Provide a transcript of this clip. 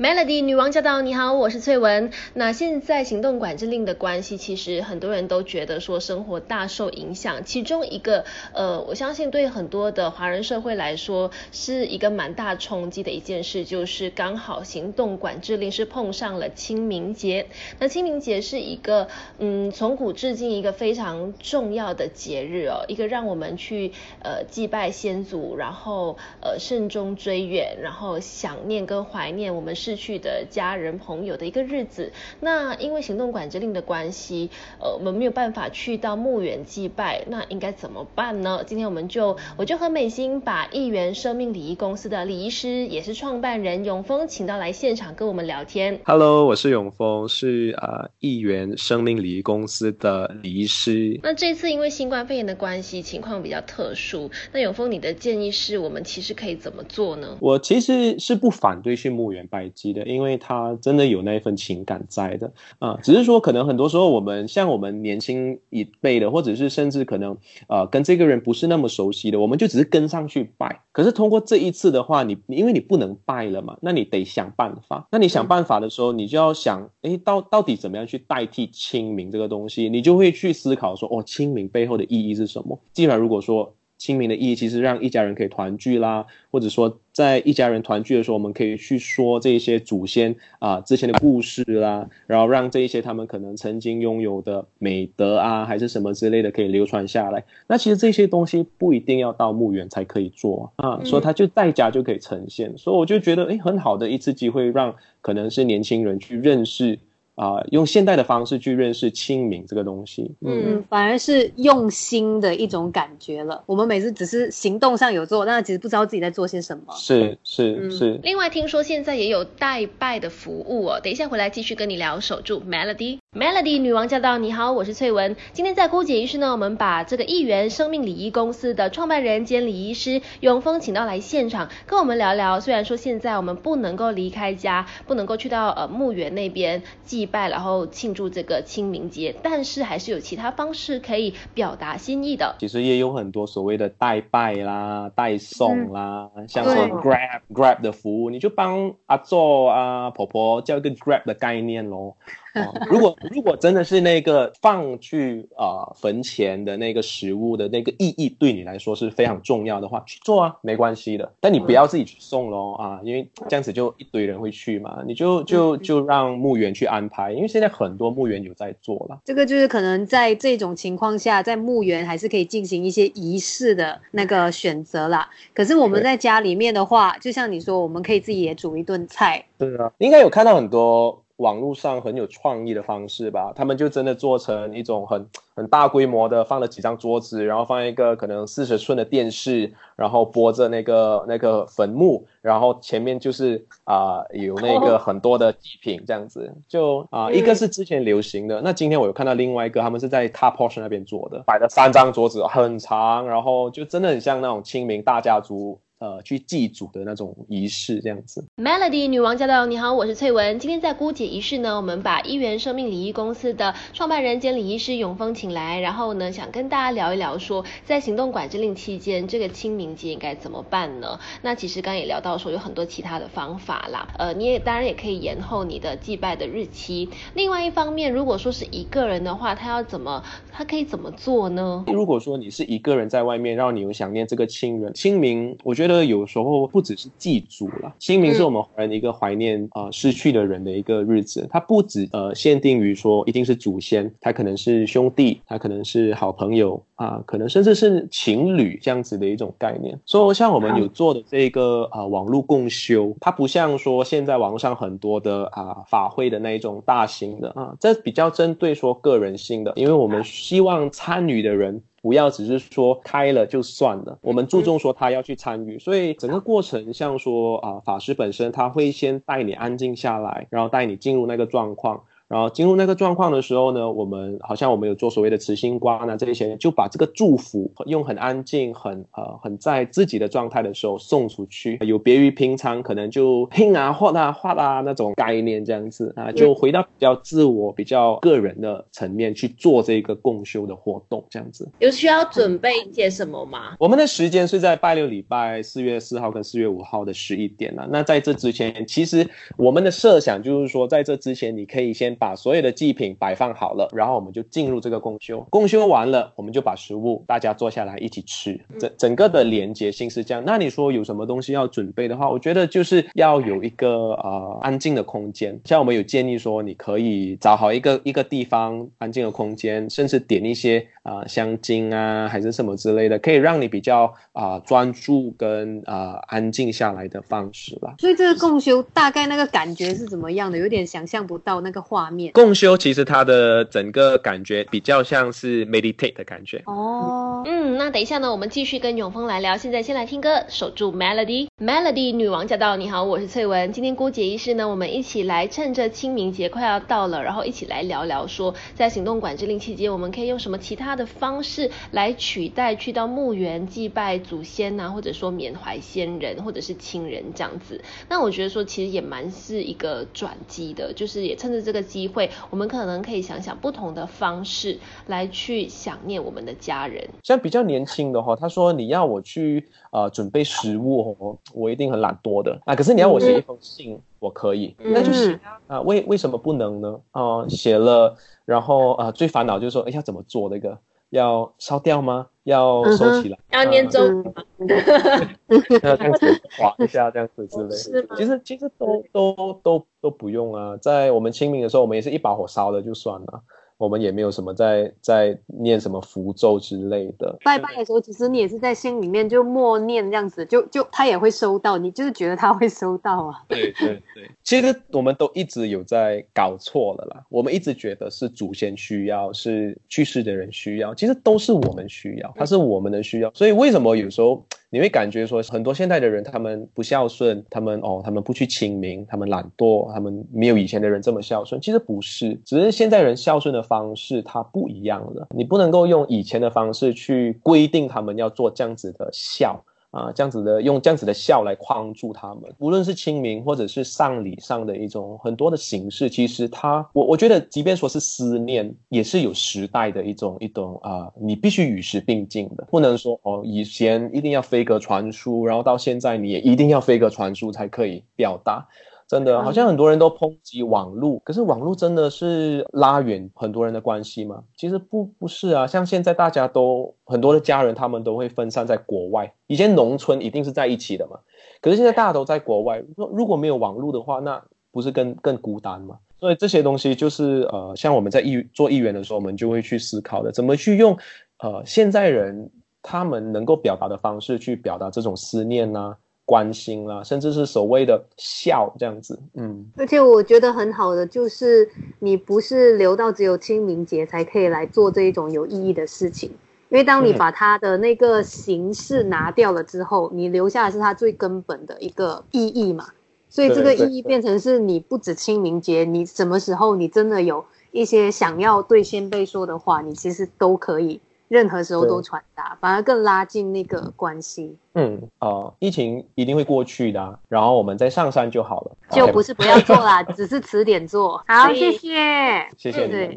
Melody 女王驾到！你好，我是翠文。那现在行动管制令的关系，其实很多人都觉得说生活大受影响。其中一个呃，我相信对很多的华人社会来说，是一个蛮大冲击的一件事，就是刚好行动管制令是碰上了清明节。那清明节是一个嗯，从古至今一个非常重要的节日哦，一个让我们去呃祭拜先祖，然后呃慎终追远，然后想念跟怀念我们是。逝去的家人朋友的一个日子，那因为行动管制令的关系，呃，我们没有办法去到墓园祭拜，那应该怎么办呢？今天我们就我就和美心把亿元生命礼仪公司的礼仪师，也是创办人永峰，请到来现场跟我们聊天。Hello，我是永峰，是啊亿元生命礼仪公司的礼仪师。那这次因为新冠肺炎的关系，情况比较特殊，那永峰你的建议是我们其实可以怎么做呢？我其实是不反对去墓园拜。的，因为他真的有那一份情感在的啊，只是说可能很多时候我们像我们年轻一辈的，或者是甚至可能呃跟这个人不是那么熟悉的，我们就只是跟上去拜。可是通过这一次的话，你因为你不能拜了嘛，那你得想办法。那你想办法的时候，你就要想，哎，到到底怎么样去代替清明这个东西？你就会去思考说，哦，清明背后的意义是什么？既然如果说。清明的意义其实让一家人可以团聚啦，或者说在一家人团聚的时候，我们可以去说这些祖先啊之前的故事啦，然后让这一些他们可能曾经拥有的美德啊，还是什么之类的可以流传下来。那其实这些东西不一定要到墓园才可以做啊，所以它就在家就可以呈现。所以我就觉得，哎，很好的一次机会，让可能是年轻人去认识。啊，用现代的方式去认识清明这个东西，嗯，反而是用心的一种感觉了。我们每次只是行动上有做，但其实不知道自己在做些什么。是是是。另外，听说现在也有代拜的服务哦。等一下回来继续跟你聊。守住 Melody。Melody 女王驾到！你好，我是翠文。今天在姑姐仪式呢，我们把这个亿元生命礼仪公司的创办人兼礼仪师永峰请到来现场，跟我们聊聊。虽然说现在我们不能够离开家，不能够去到呃墓园那边祭拜，然后庆祝这个清明节，但是还是有其他方式可以表达心意的。其实也有很多所谓的代拜啦、代送啦，像说 Grab Grab 的服务，你就帮阿做啊婆婆叫一个 Grab 的概念咯。如果 如果真的是那个放去啊坟前的那个食物的那个意义对你来说是非常重要的话，去做啊，没关系的。但你不要自己去送喽啊，因为这样子就一堆人会去嘛。你就就就让墓园去安排，因为现在很多墓园有在做了。这个就是可能在这种情况下，在墓园还是可以进行一些仪式的那个选择啦。可是我们在家里面的话，就像你说，我们可以自己也煮一顿菜。对啊，应该有看到很多。网络上很有创意的方式吧，他们就真的做成一种很很大规模的，放了几张桌子，然后放一个可能四十寸的电视，然后播着那个那个坟墓，然后前面就是啊有那个很多的祭品这样子，就啊一个是之前流行的，那今天我有看到另外一个，他们是在 Top Portion 那边做的，摆了三张桌子很长，然后就真的很像那种清明大家族。呃，去祭祖的那种仪式这样子。Melody 女王驾到！你好，我是翠文。今天在姑姐仪式呢，我们把一元生命礼仪公司的创办人兼礼仪师永峰请来，然后呢，想跟大家聊一聊，说在行动管制令期间，这个清明节应该怎么办呢？那其实刚也聊到说有很多其他的方法啦。呃，你也当然也可以延后你的祭拜的日期。另外一方面，如果说是一个人的话，他要怎么，他可以怎么做呢？如果说你是一个人在外面，然后你有想念这个亲人，清明，我觉得。有时候不只是祭祖了，清明是我们华人一个怀念啊失去的人的一个日子。它不止呃限定于说一定是祖先，它可能是兄弟，它可能是好朋友啊，可能甚至是情侣这样子的一种概念。所以像我们有做的这个啊网络共修，它不像说现在网络上很多的啊法会的那一种大型的啊，这比较针对说个人性的，因为我们希望参与的人。不要只是说开了就算了，我们注重说他要去参与，所以整个过程像说啊，法师本身他会先带你安静下来，然后带你进入那个状况。然后进入那个状况的时候呢，我们好像我们有做所谓的慈心观啊，这些就把这个祝福用很安静、很呃很在自己的状态的时候送出去，有别于平常可能就拼啊、画啊、画啊那种概念这样子啊，就回到比较自我、比较个人的层面去做这个共修的活动这样子。有需要准备一些什么吗？我们的时间是在拜六礼拜四月四号跟四月五号的十一点啊。那在这之前，其实我们的设想就是说，在这之前你可以先把所有的祭品摆放好了，然后我们就进入这个共修。共修完了，我们就把食物大家坐下来一起吃。整整个的连接性是这样。那你说有什么东西要准备的话，我觉得就是要有一个呃安静的空间。像我们有建议说，你可以找好一个一个地方安静的空间，甚至点一些啊香精啊还是什么之类的，可以让你比较啊专注跟啊安静下来的方式啦。所以这个共修大概那个感觉是怎么样的？有点想象不到那个画面。共修其实它的整个感觉比较像是 meditate 的感觉。哦，嗯，那等一下呢，我们继续跟永峰来聊。现在先来听歌，守住 melody，melody 女王驾到！你好，我是翠文。今天姑姐医师呢，我们一起来趁着清明节快要到了，然后一起来聊聊说，在行动管制令期间，我们可以用什么其他的方式来取代去到墓园祭拜祖先呐、或者说缅怀先人或者是亲人这样子。那我觉得说，其实也蛮是一个转机的，就是也趁着这个机会，我们可能可以想想不同的方式来去想念我们的家人。像比较年轻的话，他说你要我去呃准备食物哦，我一定很懒惰的啊。可是你要我写一封信，我可以，那就是啊。啊为为什么不能呢？啊、写了，然后啊、最烦恼就是说，哎要怎么做那个？要烧掉吗？要收起来？要念咒嗯语吗？要这样子划一下，这样子之类。其实其实都都都都不用啊，在我们清明的时候，我们也是一把火烧了就算了，我们也没有什么在在念什么符咒之类的。拜拜的时候，其实你也是在心里面就默念这样子，就就他也会收到，你就是觉得他会收到啊。对对对，其实我们都一直有在搞错了啦。我们一直觉得是祖先需要，是去世的人需要，其实都是我们需要，它是我们的需要。所以为什么有时候你会感觉说很多现代的人他们不孝顺，他们哦他们不去清明，他们懒惰，他们没有以前的人这么孝顺？其实不是，只是现在人孝顺的方式它不一样了。你不能够用以前的方式去规定他们要做这样子的孝。啊，这样子的用这样子的笑来框住他们，无论是清明或者是丧礼上的一种很多的形式，其实它我我觉得，即便说是思念，也是有时代的一种一种啊、你必须与时并进的，不能说哦，以前一定要飞鸽传书，然后到现在你也一定要飞鸽传书才可以表达。真的，好像很多人都抨击网络，可是网络真的是拉远很多人的关系吗？其实不不是啊，像现在大家都很多的家人，他们都会分散在国外。以前农村一定是在一起的嘛，可是现在大家都在国外。如果如果没有网络的话，那不是更更孤单吗？所以这些东西就是呃，像我们在议做议员的时候，我们就会去思考的，怎么去用呃现在人他们能够表达的方式去表达这种思念呐、关心啦、甚至是所谓的笑这样子，嗯，而且我觉得很好的就是，你不是留到只有清明节才可以来做这一种有意义的事情，因为当你嗯。把它的那个形式拿掉了之后，你留下的是它最根本的一个意义嘛。所以这个意义变成是你不止清明节，你什么时候你真的有一些想要对。先辈说的话，你其实都可以，任何时候都传达，反而更拉近那个关系。嗯，呃，疫情一定会过去的啊、然后我们再上山就好了。就不是不要做啦，只是迟点做。好，谢谢。谢谢你。